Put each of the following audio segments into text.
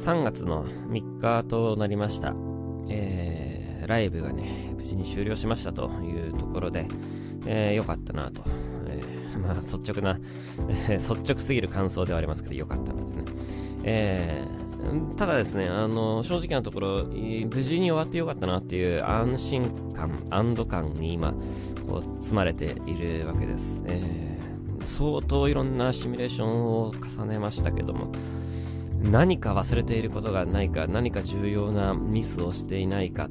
3月の3日となりました。えー、ライブがね、無事に終了しましたというところで、えー、よかったなと。えー、まあ、率直な、え、率直すぎる感想ではありますけど、よかったなとね。えー、ただですね、あの、正直なところ、無事に終わってよかったなっていう安心感、安堵感に今、こう、包まれているわけです。えー、相当いろんなシミュレーションを重ねましたけども、何か忘れていることがないか、何か重要なミスをしていないか、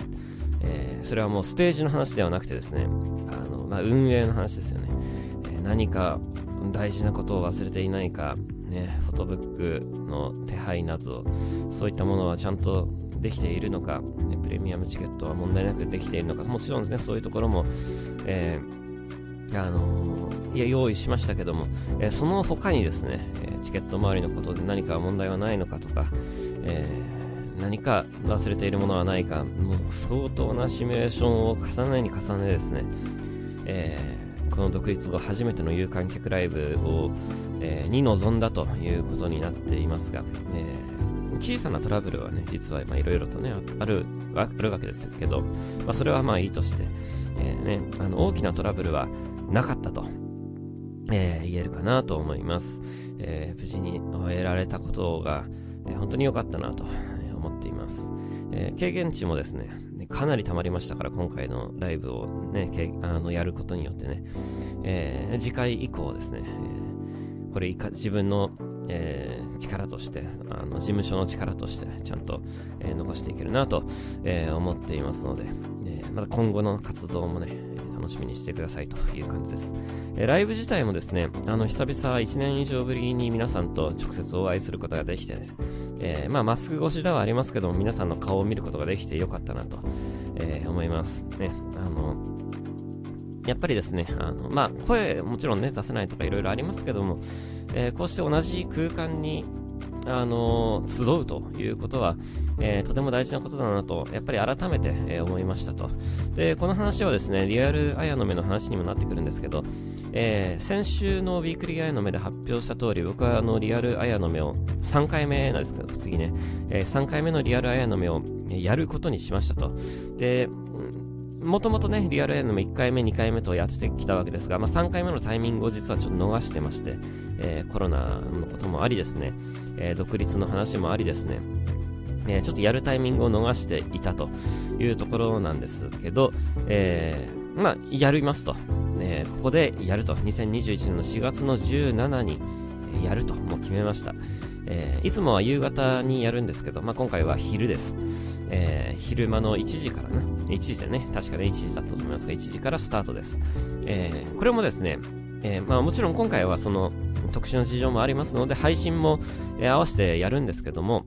えー、それはもうステージの話ではなくてですね、あのまあ、運営の話ですよね、えー、何か大事なことを忘れていないか、ね、フォトブックの手配など、そういったものはちゃんとできているのか、ね、プレミアムチケットは問題なくできているのか、もちろんですね、そういうところも、えーあのー、いや用意しましたけども、えー、その他にですね、え、チケット周りのことで何か問題はないのかとか、え何か忘れているものはないか、もう相当なシミュレーションを重ねに重ねですね、えこの独立後初めての有観客ライブを、えに臨んだということになっていますが、え小さなトラブルはね、実はいろいろとね、あるあるわけですけど、まあ、それはまあいいとして、えーね、あの大きなトラブルはなかったと、えー、言えるかなと思います。えー、無事に終えられたことが、え、本当に良かったなと思っています。え経験値もですね、かなり溜まりましたから、今回のライブをね、あのやることによってね、え次回以降ですね、えこれ自分の、えー、力としてあの事務所の力としてちゃんと、えー、残していけるなと、えー、思っていますので、えまた今後の活動もね楽しみにしてくださいという感じです。え、ライブ自体もですね、あの久々1年以上ぶりに皆さんと直接お会いすることができて、え、まあマスク越しではありますけども、皆さんの顔を見ることができてよかったなと、え、思います。ね、やっぱりですね、あのまあ、声もちろんね、出せないとかいろいろありますけども、えー、こうして同じ空間にあの集うということは、えー、とても大事なことだなと、やっぱり改めて、えー、思いましたと。で、この話はですね、リアルアヤの目の話にもなってくるんですけど、えー、先週のウィークリーアヤの目で発表した通り、僕はあのリアルアヤの目を3回目なんですけど、次ね、え、3回目のリアルアヤの目をやることにしましたと。で、もともとね、リアルアヤの目1回目、2回目とやってきたわけですが、まあ、3回目のタイミングを実はちょっと逃してまして、えー、コロナのこともありですね、えー、独立の話もありですね、えー、ちょっとやるタイミングを逃していたというところなんですけど、えー、まあ、やりますと、えここでやると、2021年の4月の17にやると、もう決めました。えいつもは夕方にやるんですけど、まあ、今回は昼です。え昼間の1時からね、1時でね、確かね、1時だったと思いますが、1時からスタートです。えこれもですね、えまあ、もちろん今回はその特殊な事情もありますので、配信も、えー、合わせてやるんですけども、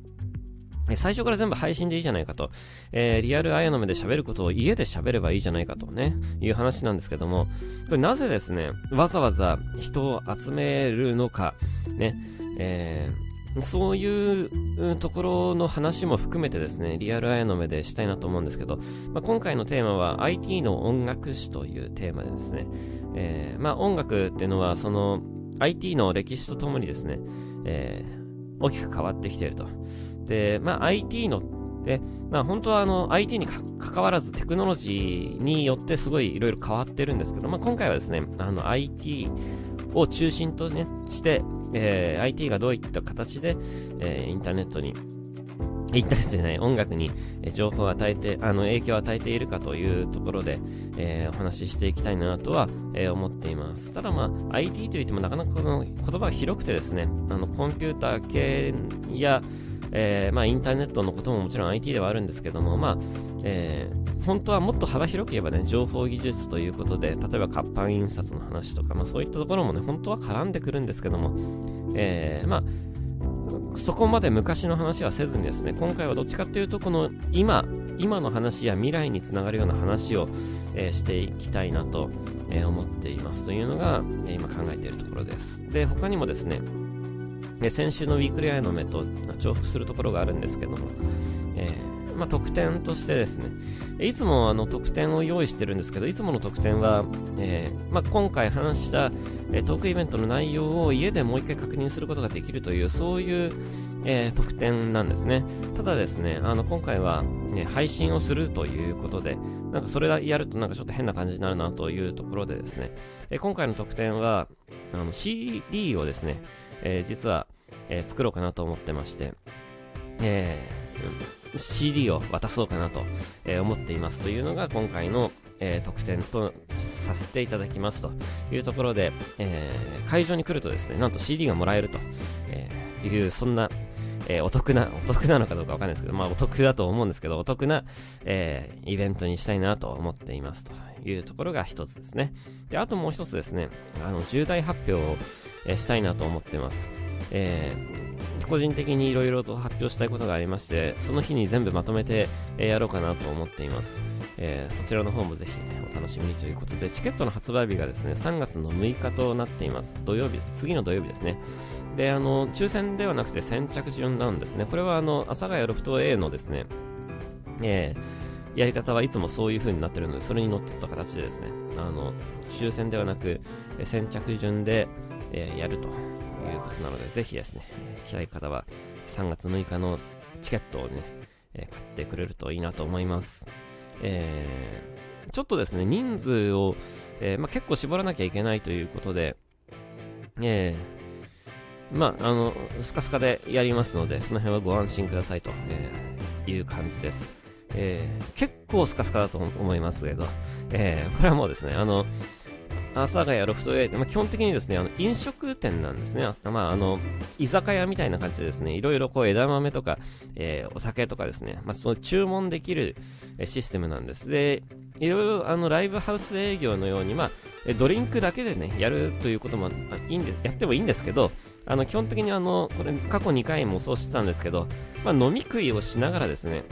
最初から全部配信でいいじゃないかと、えー、リアルアヤの目で喋ることを家で喋ればいいじゃないかとね、いう話なんですけども、これなぜですね、わざわざ人を集めるのか、ね、えー、そういうところの話も含めてですね、リアルアヤの目でしたいなと思うんですけど、まあ、今回のテーマは IT の音楽史というテーマでですね、えー、まあ音楽っていうのはその IT の歴史とともにですね、えー、大きく変わってきていると。で、まあ、IT ので、まあ、本当はあの IT にか関わらずテクノロジーによってすごいいろいろ変わってるんですけど、まあ、今回はですね、あの IT を中心と、ね、して、えー、IT がどういった形で、えー、インターネットにインターネットじゃない音楽に情報を与えて、あの影響を与えているかというところで、えー、お話ししていきたいなとは、えー、思っています。ただまあ、IT といってもなかなかこの言葉が広くてですね、あのコンピューター系や、えー、まあ、インターネットのことももちろん IT ではあるんですけども、まあ、えー、本当はもっと幅広く言えばね、情報技術ということで、例えば活版印刷の話とか、まあそういったところもね、本当は絡んでくるんですけども、え、まあ、そこまで昔の話はせずにですね、今回はどっちかっていうと、この今、今の話や未来につながるような話を、えー、していきたいなと、えー、思っていますというのが、えー、今考えているところです。で、他にもですね、え先週のウィークリーアイの目と重複するところがあるんですけども、えまあ、特典としてですね、いつもあの特典を用意してるんですけど、いつもの特典は、えー、まあ、今回話した、えー、トークイベントの内容を家でもう一回確認することができるという、そういう、えー、特典なんですね。ただですね、あの今回は、ね、配信をするということで、なんかそれやるとなんかちょっと変な感じになるなというところでですね、え今回の特典は、あの CD をですね、え実は、え作ろうかなと思ってまして、えー、CD を渡そうかなと、え思っていますというのが今回の、え、特典とさせていただきますというところで、え、会場に来るとですね、なんと CD がもらえると、えいう、そんな、えー、お得な、お得なのかどうかわかんないですけど、まあお得だと思うんですけど、お得な、えー、イベントにしたいなと思っていますというところが一つですね。で、あともう一つですね、あの、重大発表を、え、したいなと思ってます。えー、個人的にいろいろと発表したいことがありまして、その日に全部まとめて、え、やろうかなと思っています。えー、そちらの方もぜひ、ね、お楽しみにということで、チケットの発売日がですね、3月の6日となっています。土曜日。次の土曜日ですね。で、あの、抽選ではなくて先着順なんですね。これはあの、阿佐ヶ谷ロフト A のですね、えー、やり方はいつもそういう風になってるので、それに乗ってた形でですね、あの、抽選ではなく、先着順で、えー、やるということなので、ぜひですね、来たい方は3月6日のチケットをね、え、買ってくれるといいなと思います。えー、ちょっとですね、人数を、えー、まあ、結構絞らなきゃいけないということで、えー、まあ、あの、スカスカでやりますので、その辺はご安心くださいと、え、いう感じです。え、結構スカスカだと思いますけど、え、これはもうですね、あの、阿佐ヶ谷ロフト A って、まあ、基本的にですね、あの飲食店なんですね。まあ、あの、居酒屋みたいな感じでですね、いろいろこう枝豆とか、えー、お酒とかですね、まあ、その注文できるシステムなんです。で、いろいろあのライブハウス営業のように、まあ、ドリンクだけでね、やるということもいいんでやってもいいんですけど、あの基本的にあの、これ過去2回もそうしてたんですけど、まあ、飲み食いをしながらですね、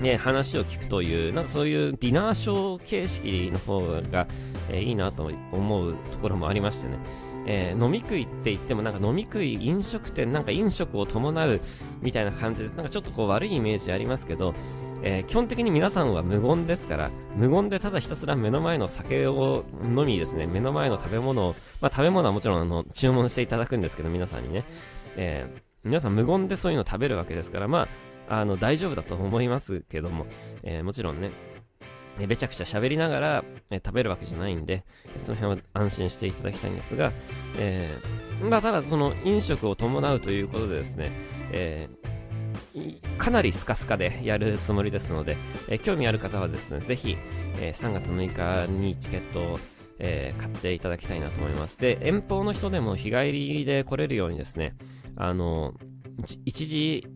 ね、話を聞くという、なんかそういうディナーショー形式の方が、えー、いいなと思うところもありましてね、えー、飲み食いって言ってもなんか飲み食い飲食店なんか飲食を伴うみたいな感じでなんかちょっとこう悪いイメージありますけど、えー、基本的に皆さんは無言ですから無言でただひたすら目の前の酒を飲みですね。目の前の食べ物を、まあ、食べ物はもちろんあの注文していただくんですけど皆さんにね、え、皆さん無言でそういうの食べるわけですからまああの大丈夫だと思いますけども、えー、もちろんね、えべちゃくちゃ喋りながら、え食べるわけじゃないんで、その辺は安心していただきたいんですが、えー、まあ、ただその飲食を伴うということでですね、えー、かなりスカスカでやるつもりですので、え興味ある方はですね、ぜひ、え3月6日にチケットをえー、買っていただきたいなと思います。で、遠方の人でも日帰りで来れるようにですね、あの、1時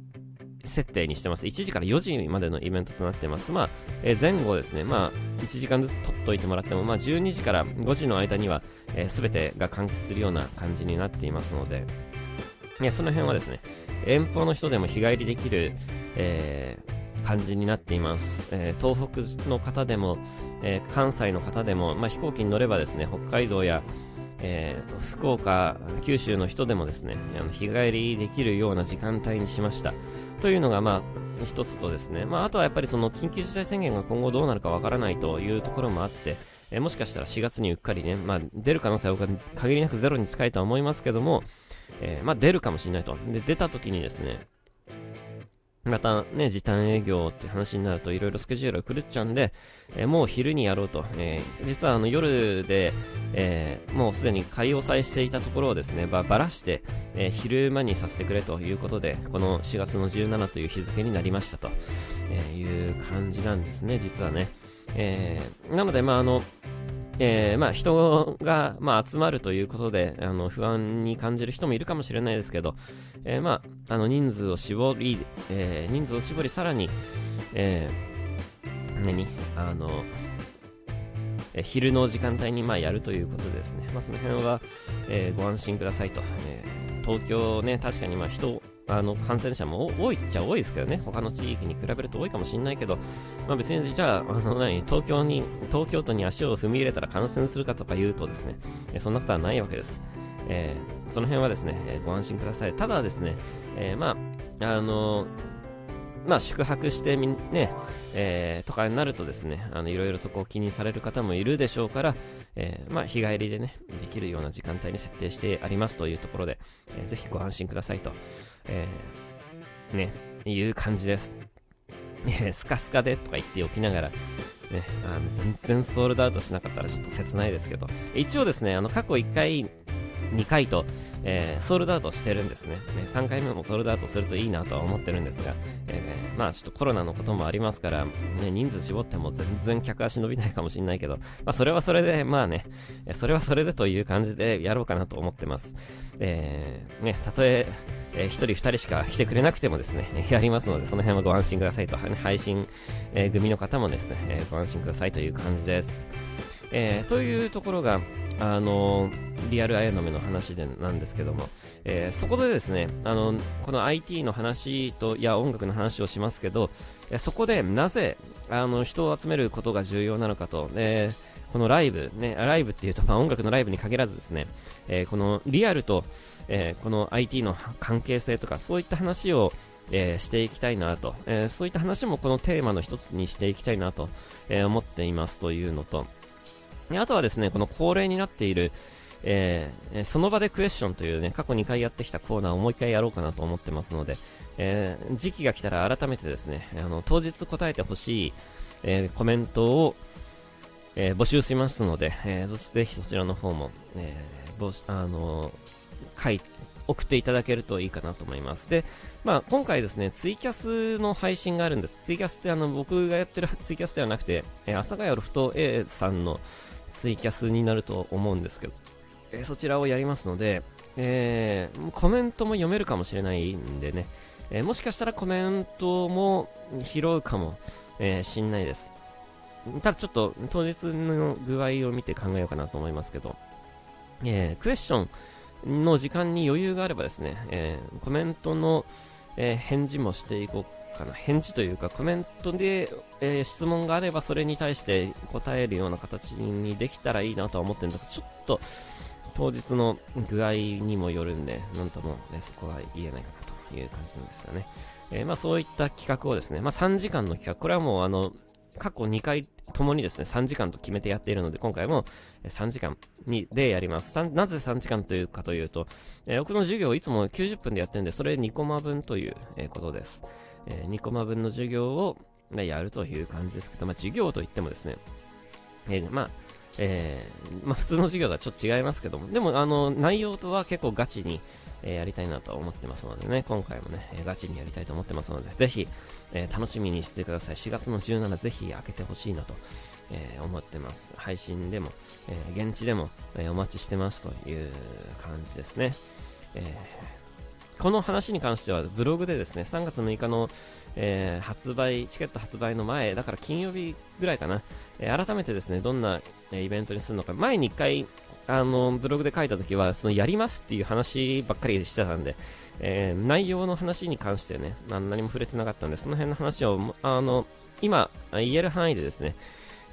設定にしてます。1時から4時までのイベントとなってます。まあ、えー、前後ですね、まあ、1時間ずつ取っといてもらっても、まあ、12時から5時の間には、えー、全てが完結するような感じになっていますので、いや、その辺はですね、遠方の人でも日帰りできる、えー、感じになっています。えー、東北の方でも、えー、関西の方でも、まあ、飛行機に乗ればですね、北海道や、えー、福岡、九州の人でもですね、あの日帰りできるような時間帯にしました。というのが、まあ、一つとですね、まあ、あとはやっぱりその緊急事態宣言が今後どうなるかわからないというところもあって、えー、もしかしたら4月にうっかりね、まあ、出る可能性は限りなくゼロに近いとは思いますけども、えー、まあ、出るかもしれないと。で、出た時にですね、またね、時短営業って話になるといろいろスケジュールが狂っちゃうんで、えー、もう昼にやろうと。えー、実はあの夜で、えー、もうすでに買い押さえしていたところをですね、ばばらして、え昼間にさせてくれということで、この4月の17という日付になりましたと、えいう感じなんですね、実はね。えなので、まああの、えー、まあ、人が、まあ、集まるということであの不安に感じる人もいるかもしれないですけど、えー、まあ、あの人数を絞り、えー、人数を絞りさらに、えー、何？あの、え昼の時間帯にまあやるということでですね、まあ、その辺は、えご安心くださいと、え東京ね、確かにまあ人あの感染者も多いっちゃ多いですけどね、他の地域に比べると多いかもしれないけど、まあ、別にじゃあ、あの何？東京に東京都に足を踏み入れたら感染するかとか言うとですね、えそんなことはないわけです。えー、その辺はですね、えー、ご安心ください。ただですね、えー、まあ、あのまあ、宿泊してみ、ね、えー、とかになるとですね、あの、いろいろとこう気にされる方もいるでしょうから、えー、まあ、日帰りでね、できるような時間帯に設定してありますというところで、えー、ぜひご安心くださいと、えー、ね、いう感じです。スカスカでとか言っておきながら、ね、あの全然ソールドアウトしなかったらちょっと切ないですけど、一応ですね、あの過去1回、2回と、えー、ソールドアウトしてるんですねね。3回目もソールドアウトするといいなとは思ってるんですが、えー、まあちょっとコロナのこともありますから、ね、人数絞っても全然客足伸びないかもしれないけど、まあそれはそれで、まあね、それはそれでという感じでやろうかなと思ってます。えー、ね、たとえ、えー、1人2人しか来てくれなくてもですね、やりますので、その辺はご安心くださいと、配信、えー、組の方もですね、えー、ご安心くださいという感じです。えー、というところが、あのリアル綾の目の話でなんですけども、えー、そこでですねあのこの IT の話といや音楽の話をしますけど、え、そこでなぜあの人を集めることが重要なのかと、えー、このライブ、ね、ライブっていうと、まあ、音楽のライブに限らずですね、えこのリアルと、えこの IT の関係性とかそういった話をえー、していきたいなと、えー、そういった話もこのテーマの一つにしていきたいなと、えー、思っていますというのと、であとはですね、この恒例になっている、えー、その場でクエスチョンというね、過去2回やってきたコーナーをもう1回やろうかなと思ってますので、えー、時期が来たら改めてですね、あの、当日答えてほしい、えー、コメントを、え募集しますので、えー、ぜひそちらの方も、えー、あの書い送っていただけるといいかなと思います。で、まあ、今回ですね、ツイキャスの配信があるんです。ツイキャスってあの、僕がやってるツイキャスではなくて、えー、朝ヶ谷ロフト A さんの、ツイキャスになると思うんですけど、えー、そちらをやりますので、えー、コメントも読めるかもしれないんでね、えー、もしかしたらコメントも拾うかも、えー、しんないです。ただちょっと当日の具合を見て考えようかなと思いますけど、えー、クエスチョンの時間に余裕があればですね、えー、コメントの、えー、返事もしていこうかな、返事というかコメントで、えー、質問があればそれに対して答えるような形にできたらいいなとは思ってるんだけど、ちょっと当日の具合にもよるんで、なんとも、ね、そこは言えないかなという感じなんですよね。えー、まあそういった企画をですね、まあ3時間の企画、これはもうあの、過去2回ともにですね、3時間と決めてやっているので、今回も3時間にでやります。なぜ3時間というかというと、えー、僕の授業をいつも90分でやってるんで、それ2コマ分という、えー、ことです。えー、2コマ分の授業を、まあ、やるという感じですけど、まあ、授業といってもですね、えー、まあ、えー、まあ、普通の授業とはちょっと違いますけども、でも、あの、内容とは結構ガチに、えー、やりたいなと思ってますのでね、今回もね、えガチにやりたいと思ってますので、ぜひ、え楽しみにしてください。4月の17、ぜひ開けてほしいなと、え思ってます。配信でも、え現地でも、えお待ちしてますという感じですね。えーこの話に関してはブログでですね3月6日の、えー、発売チケット発売の前だから金曜日ぐらいかな、えー、改めてですねどんな、え、イベントにするのか。前に1回あのブログで書いた時はそのやりますっていう話ばっかりしてたんで、えー、内容の話に関してね、何も触れてなかったんでその辺の話をあの今言える範囲でですね、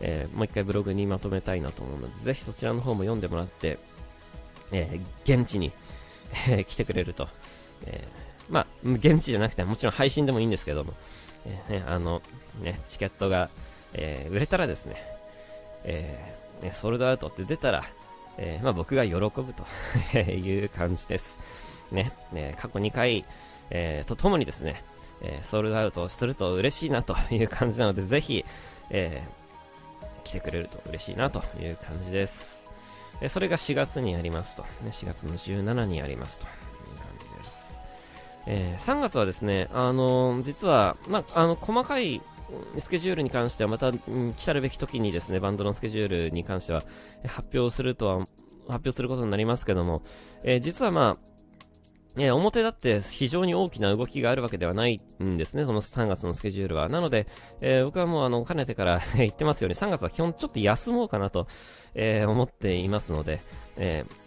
えもう1回ブログにまとめたいなと思うのでぜひそちらの方も読んでもらって、え現地に、来てくれると。えー、まあ、現地じゃなくてもちろん配信でもいいんですけども、えー、ね、あの、ね、チケットが、えー、売れたらですね、えー、ソールドアウトって出たら、えまあ、僕が喜ぶと いう感じです。ね、ね過去2回、えとともにですね、えソールドアウトすると嬉しいなという感じなので、ぜひ、え来てくれると嬉しいなという感じです。それが4月にありますと、ね、4月の17にありますと。えー、3月はですね、あのー、実は、まあ、の細かいスケジュールに関してはまた、来たるべき時にですねバンドのスケジュールに関しては発表するとは発表することになりますけども、えー、実はまあえ表だって非常に大きな動きがあるわけではないんですね、その3月のスケジュールは。なので、えー、僕はもうあの、かねてから 言ってますように、3月は基本ちょっと休もうかなと、えー、思っていますので、えー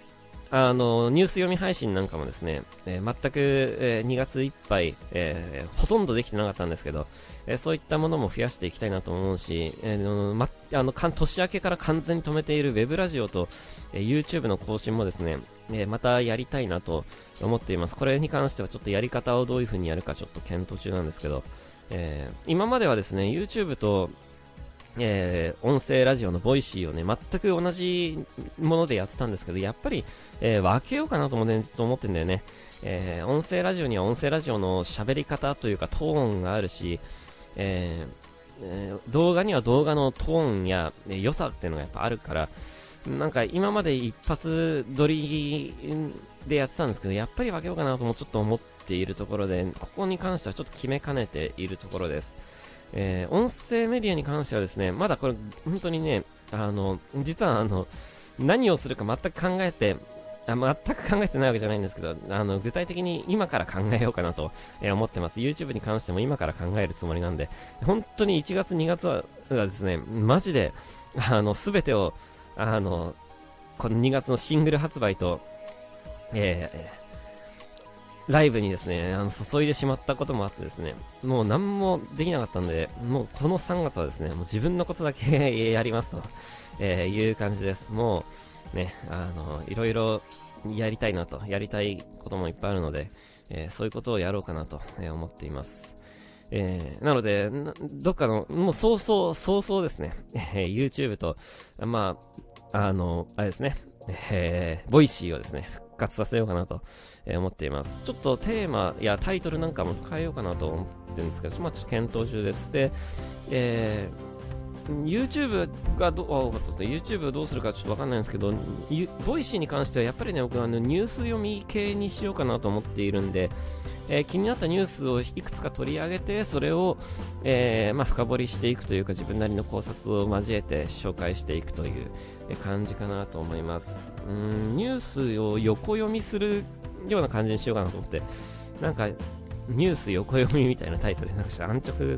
あのニュース読み配信なんかもですね、えー、全く、えー、2月いっぱい、えー、ほとんどできてなかったんですけど、えそういったものも増やしていきたいなと思うし、えーま、あの年明けから完全に止めているウェブラジオと、え YouTube の更新もですね、えまたやりたいなと思っています。これに関してはちょっとやり方をどういう風にやるかちょっと検討中なんですけど、え、今まではですね、YouTube と、えー、音声ラジオの Voicy をね、全く同じものでやってたんですけど、やっぱり、えー、分けようかなと思ってと思ってんだよね。えー、音声ラジオには音声ラジオの喋り方というかトーンがあるし、ええー、動画には動画のトーンや、ね、良さっていうのがやっぱあるから、なんか今まで一発撮りでやってたんですけど、やっぱり分けようかなともちょっと思っているところで、ここに関してはちょっと決めかねているところです。えー、音声メディアに関してはですね、まだこれ本当にね、あの、実はあの、何をするか全く考えてあ全く考えてないわけじゃないんですけど、あの具体的に今から考えようかなと、え思ってます。YouTube に関しても今から考えるつもりなんで、本当に1月、2月はですね、マジで、あの、すべてを、あの、この2月のシングル発売と、えー、ライブにですね、あの注いでしまったこともあってですね、もう何もできなかったんで、もうこの3月はですね、もう自分のことだけ やりますと、えー、いう感じです。もう、ね、あの、いろいろやりたいなと、やりたいこともいっぱいあるので、えー、そういうことをやろうかなと、え思っています。えー、なのでどっかの、もう早々、早々ですね、え、YouTube と、まあ、あの、あれですね、えー、 Voicy をですね、復活させようかなと、思っています。ちょっとテーマやタイトルなんかも変えようかなと思ってるんですけど、まあ、ちょっと検討中です。で、えー YouTube がどう、YouTube どうするかちょっとわかんないんですけど、 Voicy に関してはやっぱりね、僕はあのニュース読み系にしようかなと思っているんで、えー、気になったニュースをいくつか取り上げて、それを、えー、まあ、深掘りしていくというか、自分なりの考察を交えて紹介していくという感じかなと思います。うんニュースを横読みするような感じにしようかなと思って、なんか、ニュース横読みみたいなタイトルで、なんか安直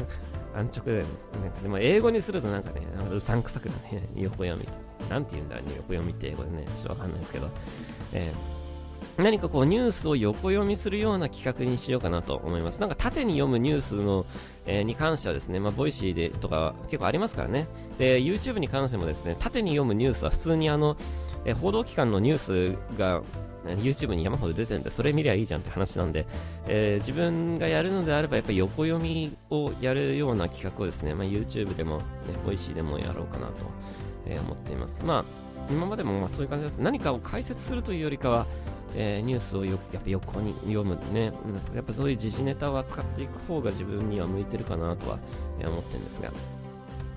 安直で、なんかでも英語にするとなんかね、うさんくさくなね、横読み。なんて言うんだろうね、横読みって英語でね、ちょっとわかんないですけど、えー、何かこうニュースを横読みするような企画にしようかなと思います。なんか縦に読むニュースの、えー、に関してはですね、まあ、 Voicy でとか結構ありますからね。で、YouTube に関してもですね、縦に読むニュースは普通にあの、えー、報道機関のニュースが YouTube に山ほど出てるんで、それ見りゃいいじゃんって話なんで、えー、自分がやるのであれば、やっぱ横読みをやるような企画をですね、まあ、YouTube でも、ね、 Voicy でもやろうかなと、えー、思っています。まあ、今までもまあそういう感じだった。何かを解説するというよりかは、えー、ニュースをよやっぱ横に読むね、やっぱそういう時事ネタを扱っていく方が自分には向いてるかなとは、え思ってるんですが、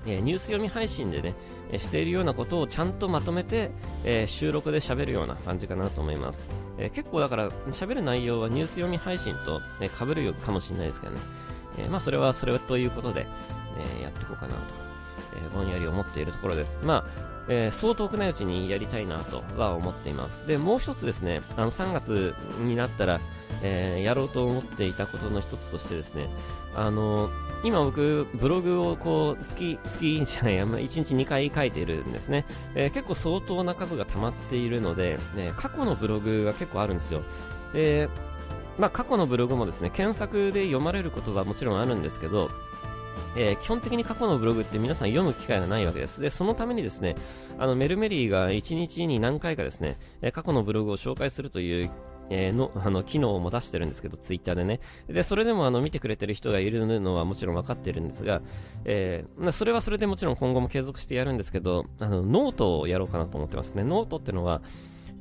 えニュース読み配信でね、えしているようなことをちゃんとまとめて、え収録で喋るような感じかなと思います。え結構だから喋る内容はニュース読み配信と、ね、被るかもしれないですけどね。えまあそれはそれということで、えやっていこうかなと、えぼんやり思っているところです。まあえー、そう遠くないうちにやりたいなとは思っています。で、もう一つですね、あの3月になったら、えー、やろうと思っていたことの一つとしてですね、あの今僕、ブログをこう、月、月じゃない、まあ1日2回書いているんですね。えー、結構相当な数が溜まっているので、ね、過去のブログが結構あるんですよ。で、まあ過去のブログもですね、検索で読まれることはもちろんあるんですけど、えー、基本的に過去のブログって皆さん読む機会がないわけです。で、そのためにですね、あのメルメリーが1日に何回かですね、え、過去のブログを紹介するというえー、の、あの、昨日も出してるんですけど、ツイッターでね。で、それでもあの、見てくれてる人がいるのはもちろん分かってるんですが、えー、それはそれでもちろん今後も継続してやるんですけど、あの、ノートをやろうかなと思ってますね。ノートってのは、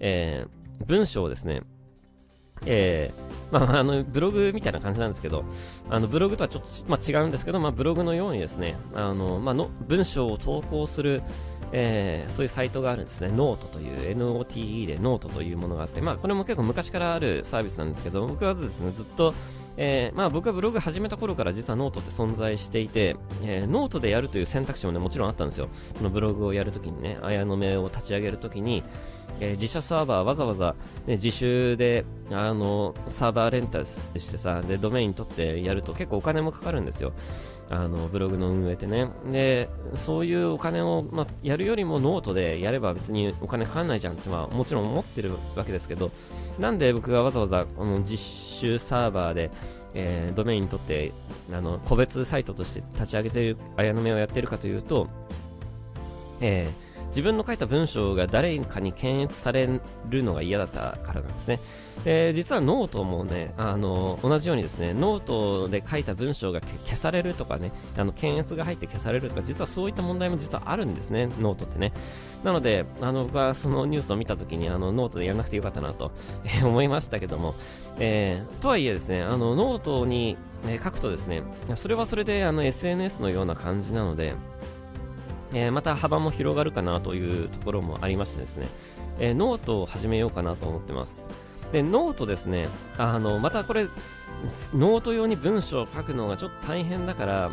えー、文章をですね、えー、まあ、あの、ブログみたいな感じなんですけど、あの、ブログとはちょっと、まあ、違うんですけど、まあ、ブログのようにですね、あの、まあ、の、文章を投稿する、えー、そういうサイトがあるんですね。ノートという、NOTE でノートというものがあって、まあ、これも結構昔からあるサービスなんですけど、僕はですね、ずっと、えー、まあ僕はブログ始めた頃から実はノートって存在していて、えー、ノートでやるという選択肢もね、もちろんあったんですよ。そのブログをやるときにね、アヤノ.メを立ち上げるときに、え、自社サーバーわざわざ、ね、自主で、あの、サーバーレンタルしてさ、で、ドメイン取ってやると結構お金もかかるんですよ。あの、ブログの運営ってね。で、そういうお金を、ま、やるよりもノートでやれば別にお金かかんないじゃんってはもちろん思ってるわけですけど、なんで僕がわざわざ、あの、自社サーバーで、えー、ドメイン取って、あの、個別サイトとして立ち上げてる、アヤノ.メをやってるかというと、えー自分の書いた文章が誰かに検閲されるのが嫌だったからなんですね。で、実はノートもね、あの、同じようにですね、ノートで書いた文章が消されるとかね、あの、検閲が入って消されるとか、実はそういった問題も実はあるんですね、ノートってね。なので、あの、僕はそのニュースを見たときに、あの、ノートでやらなくてよかったなと、えー、思いましたけども、えー、とはいえですね、あの、ノートに、えー、書くとですね、それはそれで、あの、SNS のような感じなので、えー、また幅も広がるかなというところもありましてですね、えー、ノートを始めようかなと思ってます。で、ノートですね、あの、またこれ、ノート用に文章を書くのがちょっと大変だから、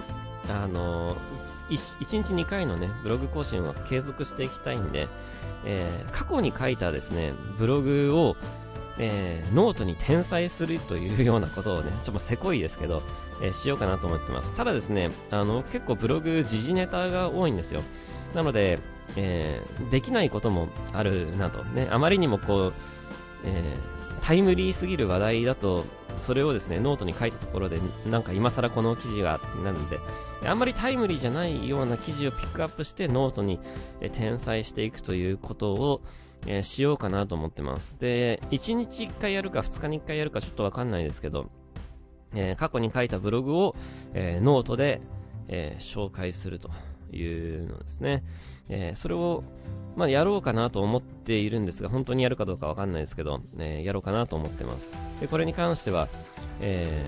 あの、1日2回のね、ブログ更新は継続していきたいんで、えー、過去に書いたですね、ブログを、えー、ノートに転載するというようなことをね、ちょっとせこいですけど、えー、しようかなと思ってます。ただですね、あの、結構ブログ、時事ネタが多いんですよ。なので、えー、できないこともあるなと。ね、あまりにもこう、えタイムリーすぎる話題だと、それをですね、ノートに書いたところで、なんか今更この記事がってなるんで、あんまりタイムリーじゃないような記事をピックアップしてノートに転載していくということを、えー、しようかなと思ってます。で、1日1回やるか2日に1回やるかちょっとわかんないですけど、えー、過去に書いたブログを、えー、ノートで、え紹介するというのですね。えそれを、まあ、やろうかなと思っているんですが、本当にやるかどうかわかんないですけど、えやろうかなと思ってます。で、これに関しては、え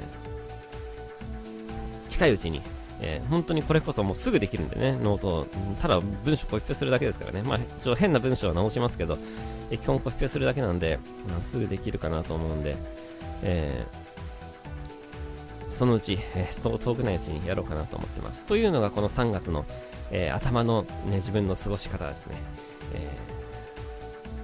近いうちに、えー、本当にこれこそもうすぐできるんでね、ノート、ただ文章コピペするだけですからね、まあ、ちょ変な文章は直しますけど、え基本コピペするだけなんで、まあ、すぐできるかなと思うんで、えー、そのうち、えー、遠くないうちにやろうかなと思ってます。というのがこの3月の、え、頭の、ね、自分の過ごし方ですね。え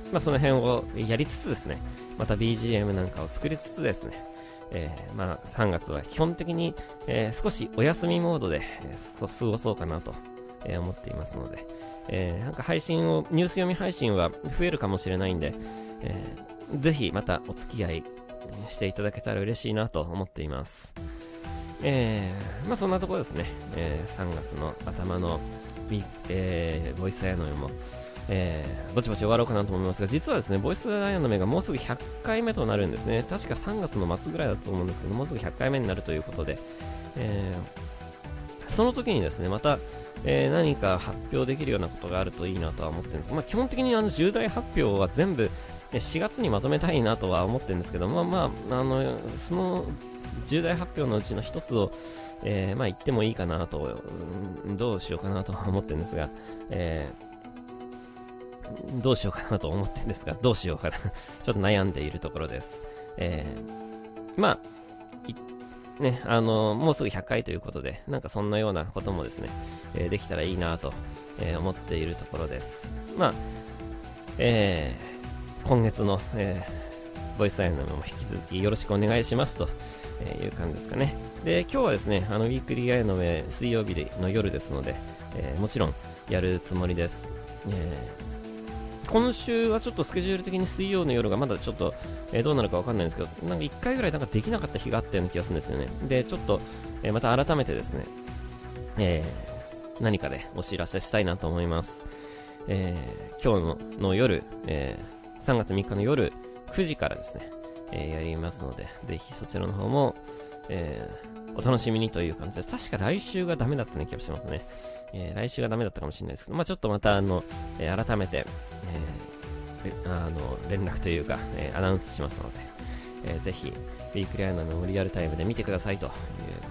ー、まあ、その辺をやりつつですね、また BGM なんかを作りつつですね、えー、まあ、3月は基本的に、えー、少しお休みモードで、えー、過ごそうかなと、え思っていますので、えなんか配信を、ニュース読み配信は増えるかもしれないんで、えぜひまたお付き合いしていただけたら嬉しいなと思っています。えまあそんなところですね、え3月の頭のえー、ボイスアヤのも、えー、ぼちぼち終わろうかなと思いますが、実はですね、ボイスアイアンの目がもうすぐ100回目となるんですね。確か3月の末ぐらいだと思うんですけど、もうすぐ100回目になるということで、えー、その時にですね、また、えー、何か発表できるようなことがあるといいなとは思ってるんですまあ、基本的にあの重大発表は全部4月にまとめたいなとは思ってるんですけど、まあまあ、あのその重大発表のうちの一つを、え、まあ言ってもいいかなと、どうしようかなとは思ってるんですが、えーどうしようかなと思ってるんですが、どうしようかな ちょっと悩んでいるところです。えー、まあ、ね、あのもうすぐ100回ということで、なんかそんなようなこともですね、えー、できたらいいなと、え、思っているところです。まあ、えー、今月の、え、ボイスアイのも引き続きよろしくお願いしますとえいう感じですかね。で、今日はですね、あの、ウィークリーアイの上、水曜日の夜ですので、え、もちろんやるつもりです。えー今週はちょっとスケジュール的に水曜の夜がまだちょっと、えー、どうなるかわかんないんですけど、なんか1回ぐらいなんかできなかった日があったような気がするんですよね。で、ちょっと、えー、また改めてですね、えー、何かでお知らせしたいなと思います。え、今日の夜、え、3月3日の夜9時からですね、え、やりますので、ぜひそちらの方も、え、お楽しみにという感じです。確か来週がダメだったような気がしますね。え、来週がダメだったかもしれないですけど、まあちょっとまたあの、え、改めて、あの連絡というか、えアナウンスしますので、えぜひ、ウィークリーアナのリアルタイムで見てくださいという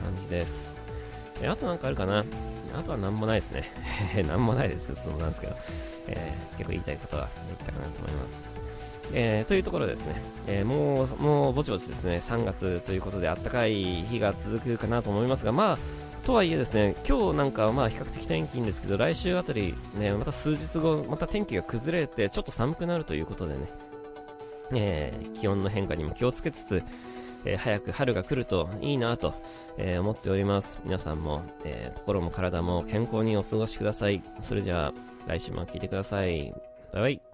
感じです。えあとなんかあるかな？あとは何もないですね。何もないです。つもなんですけど、え結構言いたいことは言ったかなと思います。えー、というところですね、えー、もう、もうぼちぼちですね、3月ということで、あったかい日が続くかなと思いますが、まあ、とはいえですね、今日なんかはまあ比較的天気いいんですけど、来週あたりね、また数日後、また天気が崩れて、ちょっと寒くなるということでね、えー、気温の変化にも気をつけつつ、えー、早く春が来るといいなと、えー、思っております。皆さんも、え心も体も健康にお過ごしください。それじゃあ、来週も聴いてください。バイバイ。